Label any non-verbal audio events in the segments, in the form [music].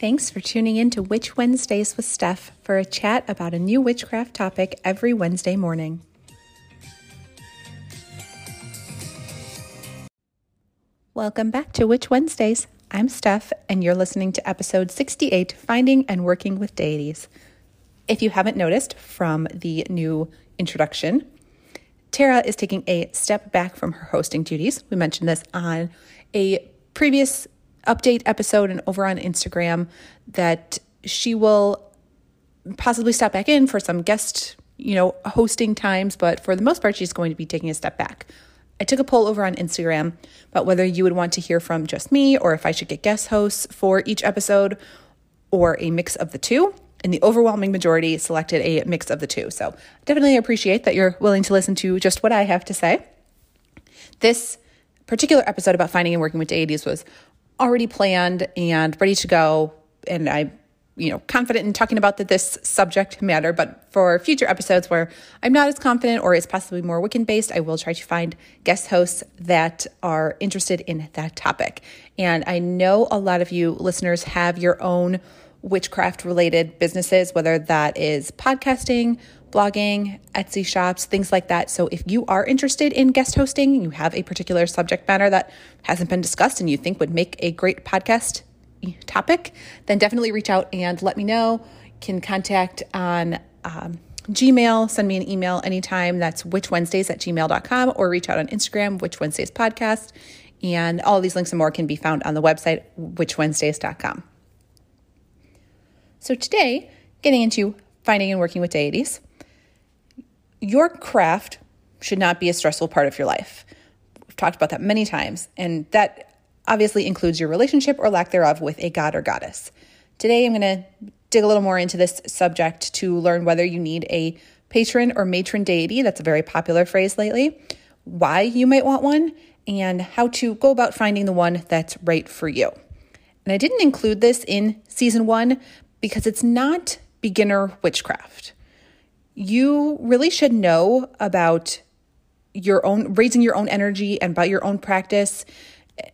Thanks for tuning in to Witch Wednesdays with Steph for a chat about a new witchcraft topic every Wednesday morning. Welcome back to Witch Wednesdays. I'm Steph, and you're listening to episode 68 Finding and Working with Deities. If you haven't noticed from the new introduction, Tara is taking a step back from her hosting duties. We mentioned this on a previous update episode and over on Instagram that she will possibly step back in for some guest, you know, hosting times, but for the most part, she's going to be taking a step back. I took a poll over on Instagram about whether you would want to hear from just me or if I should get guest hosts for each episode or a mix of the two. And the overwhelming majority selected a mix of the two. So definitely appreciate that you're willing to listen to just what I have to say. This particular episode about finding and working with deities was already planned and ready to go. And I you know confident in talking about the, this subject matter but for future episodes where i'm not as confident or is possibly more wiccan based i will try to find guest hosts that are interested in that topic and i know a lot of you listeners have your own witchcraft related businesses whether that is podcasting blogging etsy shops things like that so if you are interested in guest hosting you have a particular subject matter that hasn't been discussed and you think would make a great podcast topic, then definitely reach out and let me know. You can contact on um, Gmail, send me an email anytime. That's witchwednesdays at gmail.com or reach out on Instagram, Witch Wednesdays Podcast. And all these links and more can be found on the website, witchwednesdays.com. So today, getting into finding and working with deities, your craft should not be a stressful part of your life. We've talked about that many times, and that obviously includes your relationship or lack thereof with a god or goddess. Today, I'm going to dig a little more into this subject to learn whether you need a patron or matron deity. That's a very popular phrase lately. Why you might want one, and how to go about finding the one that's right for you. And I didn't include this in season one because it's not beginner witchcraft. You really should know about your own raising your own energy and about your own practice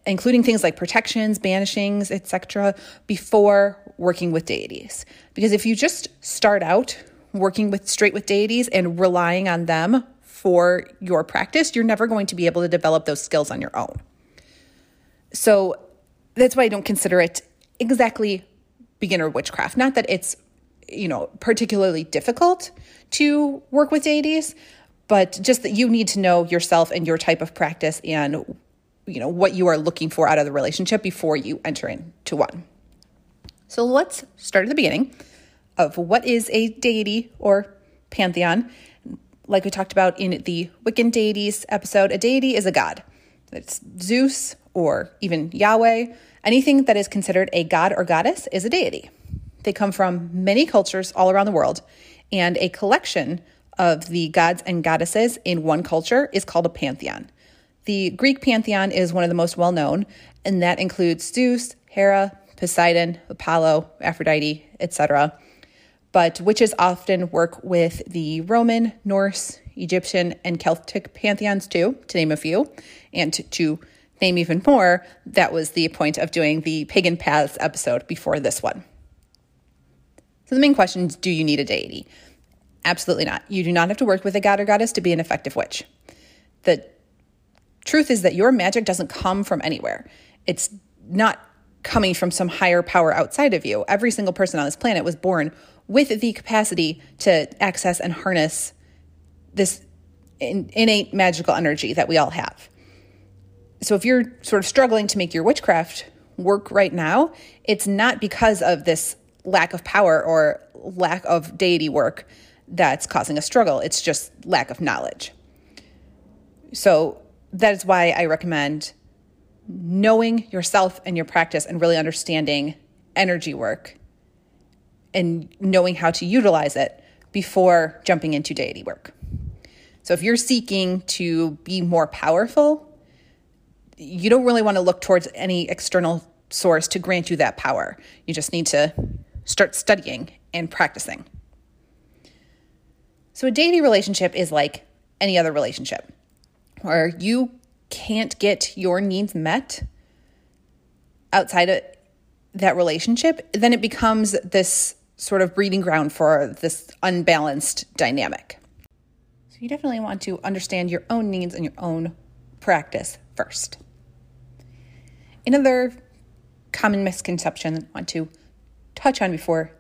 including things like protections, banishings, etc., before working with deities. Because if you just start out working with straight with deities and relying on them for your practice, you're never going to be able to develop those skills on your own. So that's why I don't consider it exactly beginner witchcraft. Not that it's, you know, particularly difficult to work with deities, but just that you need to know yourself and your type of practice and you know what you are looking for out of the relationship before you enter into one. So let's start at the beginning of what is a deity or pantheon. Like we talked about in the Wiccan deities episode, a deity is a god. It's Zeus or even Yahweh. Anything that is considered a god or goddess is a deity. They come from many cultures all around the world, and a collection of the gods and goddesses in one culture is called a pantheon. The Greek pantheon is one of the most well known, and that includes Zeus, Hera, Poseidon, Apollo, Aphrodite, etc. But witches often work with the Roman, Norse, Egyptian, and Celtic pantheons too, to name a few. And to, to name even more, that was the point of doing the Pagan Paths episode before this one. So the main question is do you need a deity? Absolutely not. You do not have to work with a god or goddess to be an effective witch. The truth is that your magic doesn't come from anywhere. It's not coming from some higher power outside of you. Every single person on this planet was born with the capacity to access and harness this innate magical energy that we all have. So if you're sort of struggling to make your witchcraft work right now, it's not because of this lack of power or lack of deity work that's causing a struggle. It's just lack of knowledge. So that is why I recommend knowing yourself and your practice and really understanding energy work and knowing how to utilize it before jumping into deity work. So if you're seeking to be more powerful, you don't really want to look towards any external source to grant you that power. You just need to start studying and practicing. So a deity relationship is like any other relationship where you can't get your needs met outside of that relationship, then it becomes this sort of breeding ground for this unbalanced dynamic. So you definitely want to understand your own needs and your own practice first. Another common misconception I want to touch on before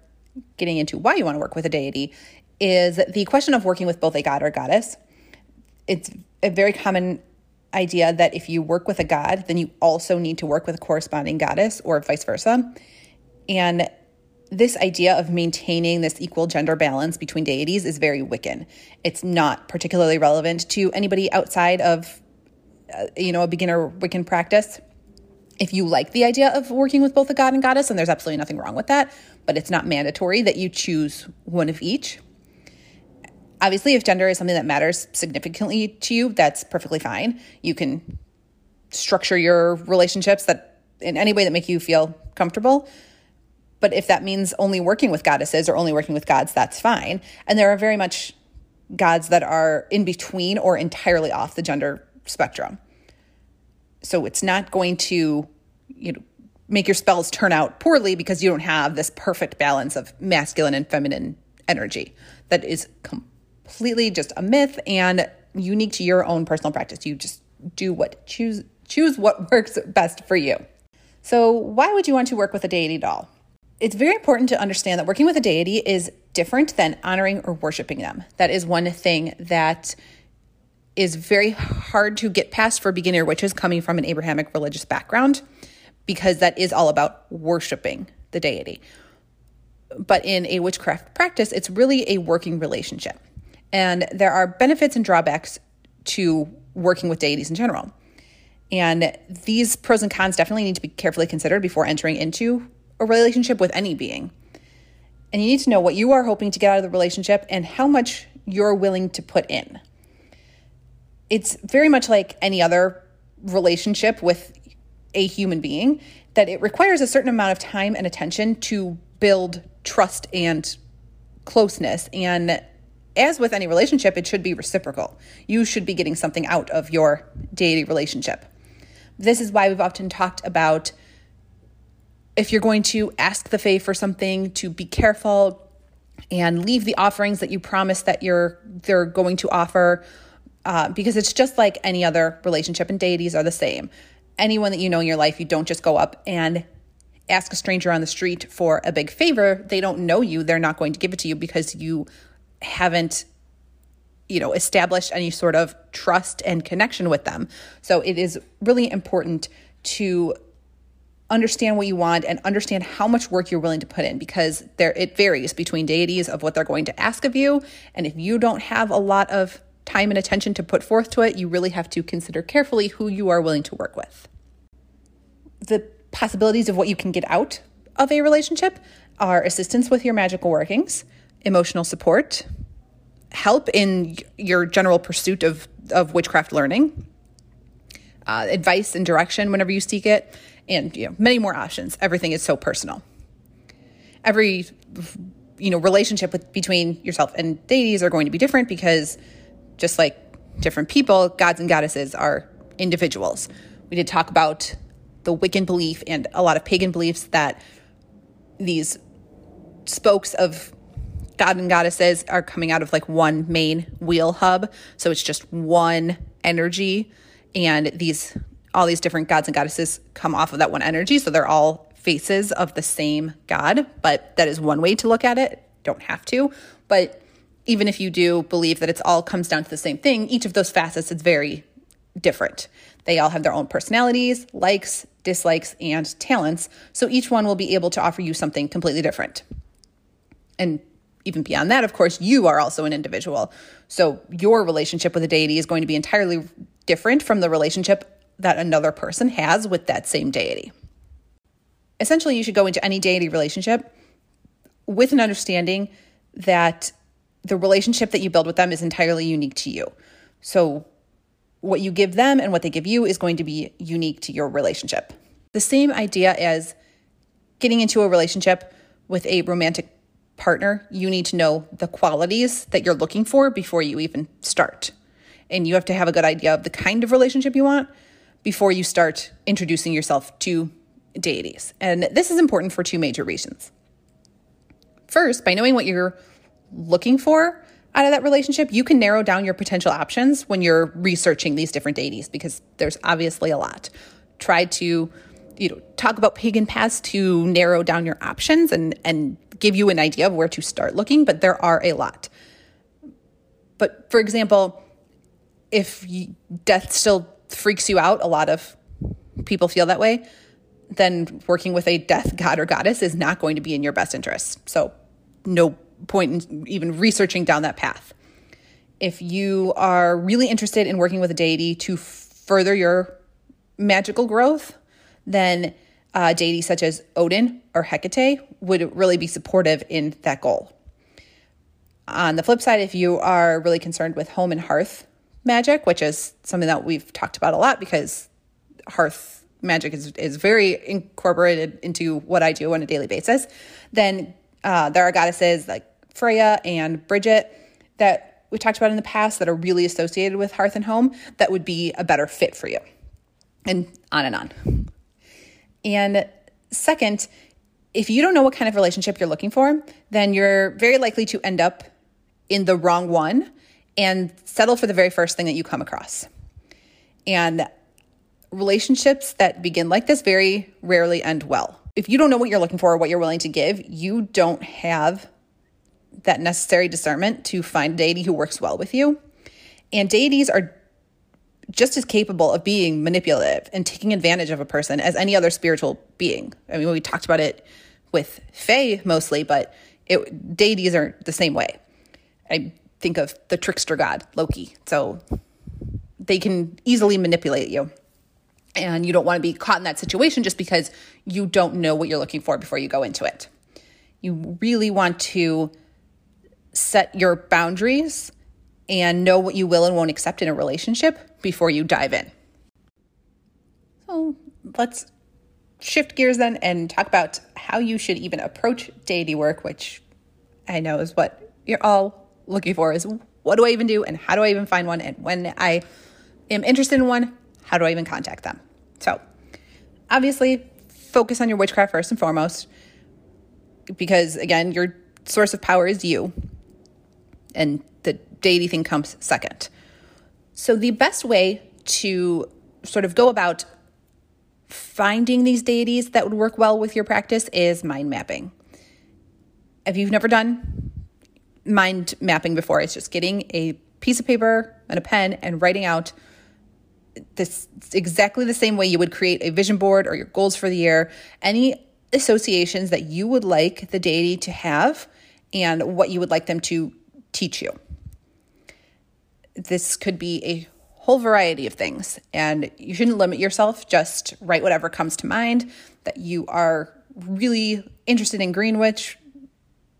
getting into why you want to work with a deity is the question of working with both a god or a goddess. It's a very common idea that if you work with a god, then you also need to work with a corresponding goddess or vice versa. And this idea of maintaining this equal gender balance between deities is very Wiccan. It's not particularly relevant to anybody outside of, uh, you know, a beginner Wiccan practice. If you like the idea of working with both a god and goddess, and there's absolutely nothing wrong with that, but it's not mandatory that you choose one of each. Obviously, if gender is something that matters significantly to you, that's perfectly fine. You can structure your relationships that in any way that make you feel comfortable. But if that means only working with goddesses or only working with gods, that's fine. And there are very much gods that are in between or entirely off the gender spectrum. So it's not going to, you know, make your spells turn out poorly because you don't have this perfect balance of masculine and feminine energy. That is completely just a myth and unique to your own personal practice. You just do what choose choose what [laughs] works best for you. So, why would you want to work with a deity doll? It's very important to understand that working with a deity is different than honoring or worshiping them. That is one thing that is very hard to get past for beginner witches coming from an Abrahamic religious background because that is all about worshiping the deity. But in a witchcraft practice, it's really a working relationship. And there are benefits and drawbacks to working with deities in general. And these pros and cons definitely need to be carefully considered before entering into a relationship with any being. And you need to know what you are hoping to get out of the relationship and how much you're willing to put in. It's very much like any other relationship with a human being that it requires a certain amount of time and attention to build trust and closeness. And as with any relationship, it should be reciprocal. You should be getting something out of your deity relationship. This is why we've often talked about if you're going to ask the Fae for something, to be careful and leave the offerings that you promise that you're they're going to offer, uh, because it's just like any other relationship, and deities are the same. Anyone that you know in your life, you don't just go up and ask a stranger on the street for a big favor. They don't know you; they're not going to give it to you because you haven't you know established any sort of trust and connection with them so it is really important to understand what you want and understand how much work you're willing to put in because there it varies between deities of what they're going to ask of you and if you don't have a lot of time and attention to put forth to it you really have to consider carefully who you are willing to work with. The possibilities of what you can get out of a relationship are assistance with your magical workings emotional support help in your general pursuit of of witchcraft learning uh, advice and direction whenever you seek it and you know many more options. Everything is so personal. Every you know relationship with between yourself and deities are going to be different because just like different people gods and goddesses are individuals we did talk about the wiccan belief and a lot of pagan beliefs that these spokes of god and goddesses are coming out of like one main wheel hub so it's just one energy and these all these different gods and goddesses come off of that one energy. So they're all faces of the same God, but that is one way to look at it. Don't have to. But even if you do believe that it's all comes down to the same thing, each of those facets is very different. They all have their own personalities, likes, dislikes, and talents. So each one will be able to offer you something completely different. And even beyond that, of course, you are also an individual. So your relationship with a deity is going to be entirely different from the relationship that another person has with that same deity. Essentially, you should go into any deity relationship with an understanding that the relationship that you build with them is entirely unique to you. So, what you give them and what they give you is going to be unique to your relationship. The same idea as getting into a relationship with a romantic partner, you need to know the qualities that you're looking for before you even start. And you have to have a good idea of the kind of relationship you want before you start introducing yourself to deities. And this is important for two major reasons. First, by knowing what you're looking for out of that relationship, you can narrow down your potential options when you're researching these different deities because there's obviously a lot. Try to you know talk about pagan paths to narrow down your options and and give you an idea of where to start looking, but there are a lot. But for example, if death still freaks you out, a lot of people feel that way, then working with a death god or goddess is not going to be in your best interest. So, no point in even researching down that path. If you are really interested in working with a deity to further your magical growth, then uh, deities such as Odin or Hecate would really be supportive in that goal. On the flip side, if you are really concerned with home and hearth magic, which is something that we've talked about a lot because hearth magic is, is very incorporated into what I do on a daily basis, then uh, there are goddesses like Freya and Bridget that we talked about in the past that are really associated with hearth and home that would be a better fit for you. And on and on. And second, if you don't know what kind of relationship you're looking for, then you're very likely to end up in the wrong one and settle for the very first thing that you come across. And relationships that begin like this very rarely end well. If you don't know what you're looking for or what you're willing to give, you don't have that necessary discernment to find a deity who works well with you. And deities are just as capable of being manipulative and taking advantage of a person as any other spiritual being. I mean, we talked about it with Fae mostly, but it, deities are the same way. I think of the trickster god, Loki. So they can easily manipulate you. And you don't want to be caught in that situation just because you don't know what you're looking for before you go into it. You really want to set your boundaries and know what you will and won't accept in a relationship before you dive in. So let's shift gears then and talk about how you should even approach deity work, which I know is what you're all looking for is what do I even do and how do I even find one? And when I am interested in one, how do I even contact them? So, obviously, focus on your witchcraft first and foremost, because again, your source of power is you, and the deity thing comes second. So, the best way to sort of go about finding these deities that would work well with your practice is mind mapping. If you've never done mind mapping before. It's just getting a piece of paper and a pen and writing out this exactly the same way you would create a vision board or your goals for the year, any associations that you would like the deity to have and what you would like them to teach you. This could be a whole variety of things, and you shouldn't limit yourself. Just write whatever comes to mind that you are really interested in Green Witch,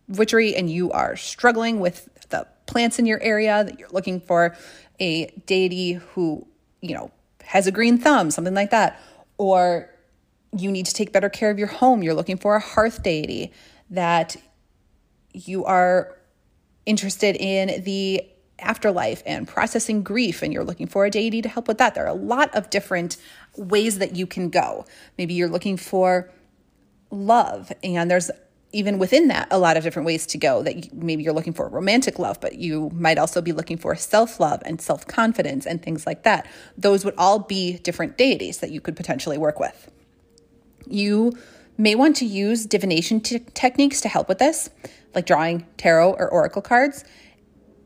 witchery and you are struggling with the plants in your area, that you're looking for a deity who, you know, has a green thumb, something like that, or you need to take better care of your home, you're looking for a hearth deity, that you are interested in the afterlife and processing grief and you're looking for a deity to help with that. There are a lot of different ways that you can go. Maybe you're looking for love and there's even within that, a lot of different ways to go that maybe you're looking for romantic love, but you might also be looking for self love and self confidence and things like that. Those would all be different deities that you could potentially work with. You may want to use divination t- techniques to help with this, like drawing tarot or oracle cards,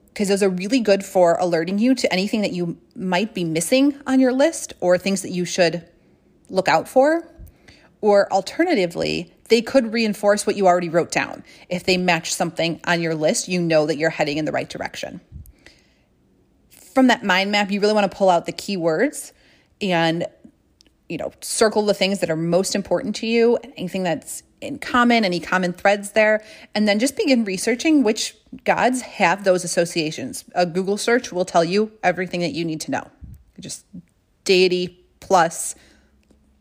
because those are really good for alerting you to anything that you might be missing on your list or things that you should look out for. Or alternatively, they could reinforce what you already wrote down. If they match something on your list, you know that you're heading in the right direction. From that mind map, you really want to pull out the keywords and you know, circle the things that are most important to you, anything that's in common, any common threads there, and then just begin researching which gods have those associations. A Google search will tell you everything that you need to know. Just deity plus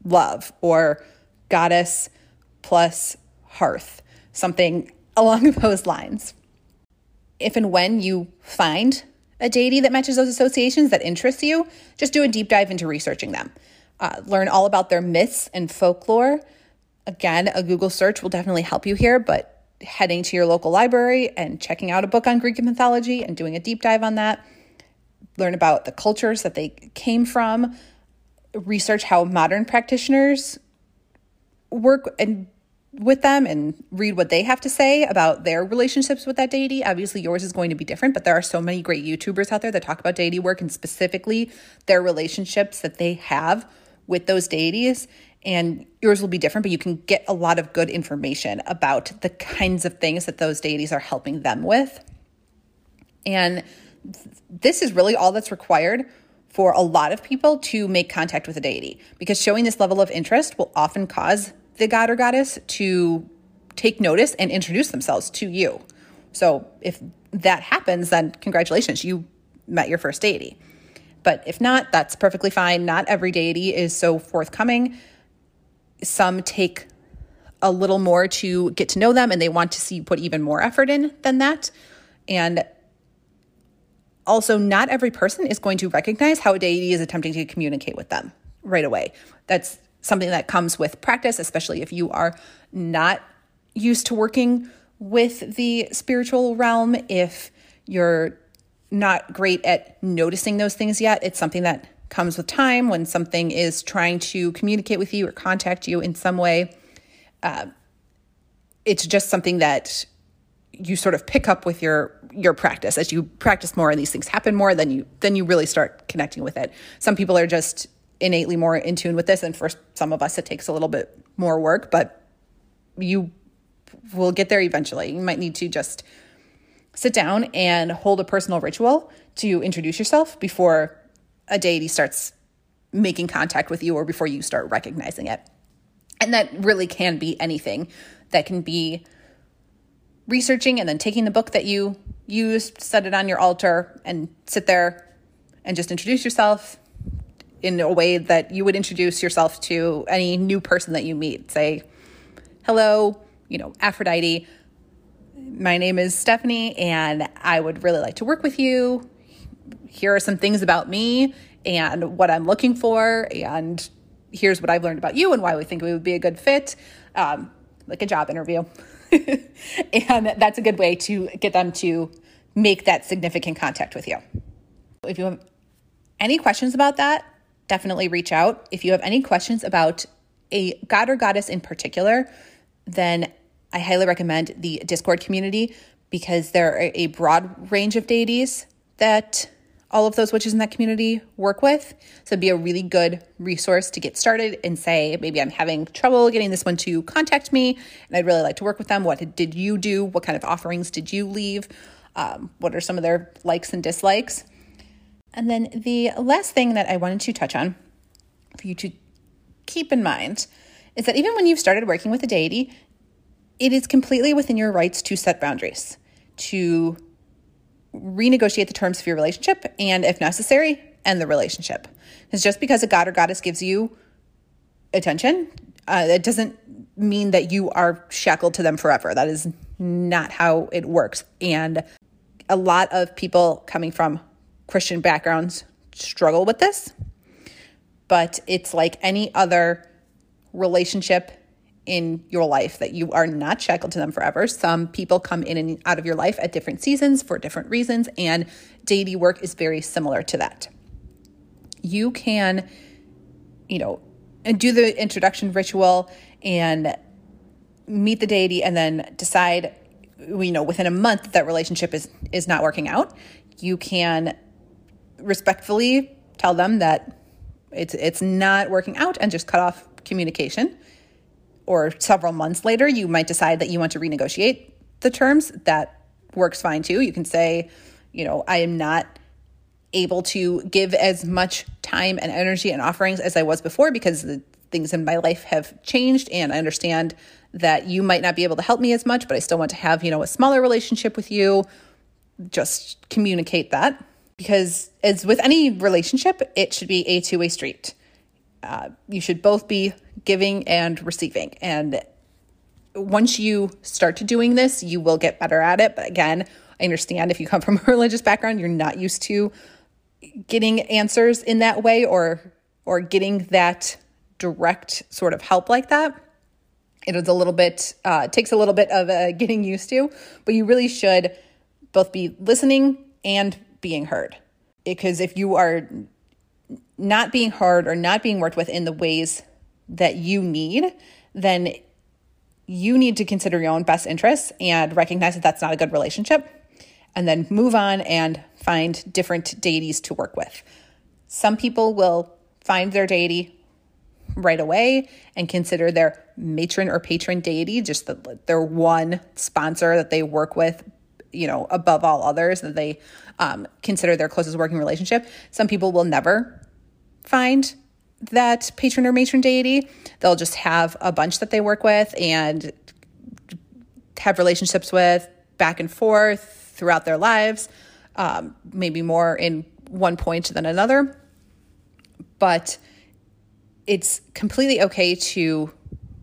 love or goddess plus hearth, something [laughs] along those lines. If and when you find a deity that matches those associations that interests you, just do a deep dive into researching them. uh, learn all about their myths and folklore. Again, a Google search will definitely help you here, but heading to your local library and checking out a book on Greek mythology and doing a deep dive on that, learn about the cultures that they came from, research how modern practitioners work and with them and read what they have to say about their relationships with that deity. Obviously, yours is going to be different, but there are so many great YouTubers out there that talk about deity work and specifically their relationships that they have with those deities. And yours will be different, but you can get a lot of good information about the kinds of things that those deities are helping them with. And this is really all that's required for a lot of people to make contact with a deity because showing this level of interest will often cause the god or goddess to take notice and introduce themselves to you. So if that happens, then congratulations, you met your first deity. But if not, that's perfectly fine. Not every deity is so forthcoming. Some take a little more to get to know them and they want to see you put even more effort in than that. And also, not every person is going to recognize how a deity is attempting to communicate with them right away. That's something that comes with practice, especially if you are not used to working with the spiritual realm. If you're not great at noticing those things yet, it's something that comes with time when something is trying to communicate with you or contact you in some way. Uh, it's just something that you sort of pick up with your your practice as you practice more and these things happen more then you then you really start connecting with it some people are just innately more in tune with this. And for some of us, it takes a little bit more work, but you will get there eventually. You might need to just sit down and hold a personal ritual to introduce yourself before a deity starts making contact with you or before you start recognizing it. And that really can be anything. That can be researching and then taking the book that you used, set it on your altar, and sit there and just introduce yourself, in a way that you would introduce yourself to any new person that you meet. Say, hello, you know, Aphrodite. My name is Stephanie, and I would really like to work with you. Here are some things about me and what I'm looking for, and here's what I've learned about you and why we think we would be a good fit, um, like a job interview. [laughs] and that's a good way to get them to make that significant contact with you. If you have any questions about that, definitely reach out. If you have any questions about a god or goddess in particular, then I highly recommend the Discord community because there are a broad range of deities that all of those witches in that community work with. So it'd be a really good resource to get started and say, maybe I'm having trouble getting this one to contact me and I'd really like to work with them. What did you do? What kind of offerings did you leave? Um, what are some of their likes and dislikes? And then the last thing that I wanted to touch on for you to keep in mind is that even when you've started working with a deity, it is completely within your rights to set boundaries, to renegotiate the terms of your relationship, and if necessary, end the relationship. Because just because a god or goddess gives you attention, uh, it doesn't mean that you are shackled to them forever. That is not how it works. And a lot of people coming from Christian backgrounds struggle with this, but it's like any other relationship in your life that you are not shackled to them forever. Some people come in and out of your life at different seasons for different reasons, and deity work is very similar to that. You can, you know, and do the introduction ritual and meet the deity and then decide you know within a month that relationship is is not working out you can respectfully tell them that it's it's not working out and just cut off communication. Or several months later, you might decide that you want to renegotiate the terms. That works fine too. You can say, you know, I am not able to give as much time and energy and offerings as I was before because the things in my life have changed and I understand that you might not be able to help me as much, but I still want to have, you know, a smaller relationship with you. Just communicate that because as with any relationship, it should be a two way street. Uh, you should both be giving and receiving. And once you start to doing this, you will get better at it. But again, I understand if you come [laughs] from a religious background, you're not used to getting answers in that way or or getting that direct sort of help like that, it is a little bit, uh, takes a little bit of uh, getting used to, but you really should both be listening and being heard. Because if you are not being heard or not being worked with in the ways that you need, then you need to consider your own best interests and recognize that that's not a good relationship and then move on and find different deities to work with. Some people will find their deity right away and consider their matron or patron deity just the, their one sponsor that they work with you know above all others that they um, consider their closest working relationship some people will never find that patron or matron deity they'll just have a bunch that they work with and have relationships with back and forth throughout their lives um, maybe more in one point than another but it's completely okay to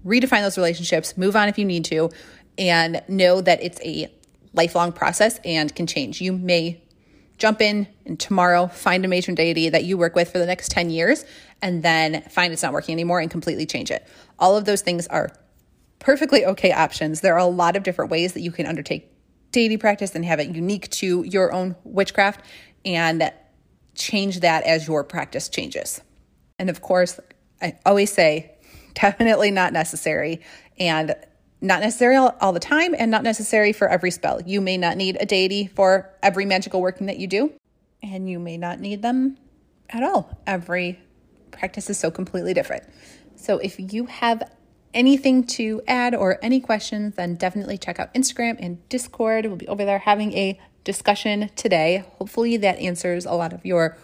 redefine those relationships, move on if you need to, and know that it's a lifelong process and can change. You may jump in and tomorrow find a matron deity that you work with for the next 10 years and then find it's not working anymore and completely change it. All of those things are perfectly okay options. There are a lot of different ways that you can undertake deity practice and have it unique to your own witchcraft and change that as your practice changes. And of course, I always say [laughs] definitely not necessary and not necessary all, the time and not necessary for every spell. You may not need a deity for every magical working that you do, and you may not need them at all. Every practice is so completely different. So if you have anything to add or any questions, then definitely check out Instagram and Discord. We'll be over there having a discussion today. Hopefully, that answers a lot of your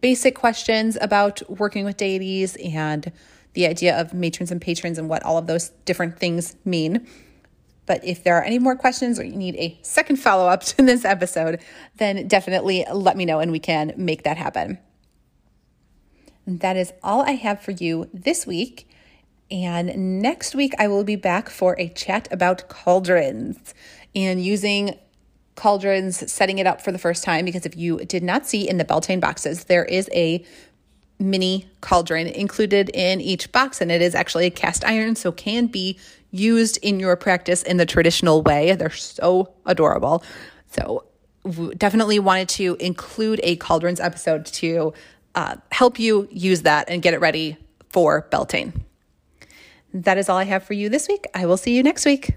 basic questions about working with deities and the idea of matrons and patrons and what all of those different things mean. But if there are any more questions or you need a second follow up [laughs] to this episode, then definitely let me know and we can make that happen. And that is all I have for you this week. And next week, I will be back for a chat about cauldrons and using cauldrons, setting it up for the first time. Because if you did not see in the Beltane boxes, there is a mini cauldron included in each box, and it is actually a cast iron, so can be used in your practice in the traditional way. They're so adorable. So, definitely wanted to include a cauldrons episode to uh, help you use that and get it ready for Beltane. That is all I have for you this week. I will see you next week.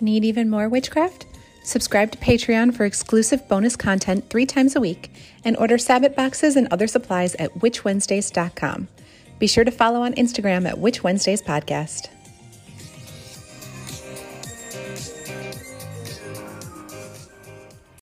Need even more witchcraft? Subscribe to Patreon for exclusive bonus content three times a week and order Sabbat boxes and other supplies at witchwednesdays.com. Be sure to follow on Instagram at Witch Wednesdays Podcast.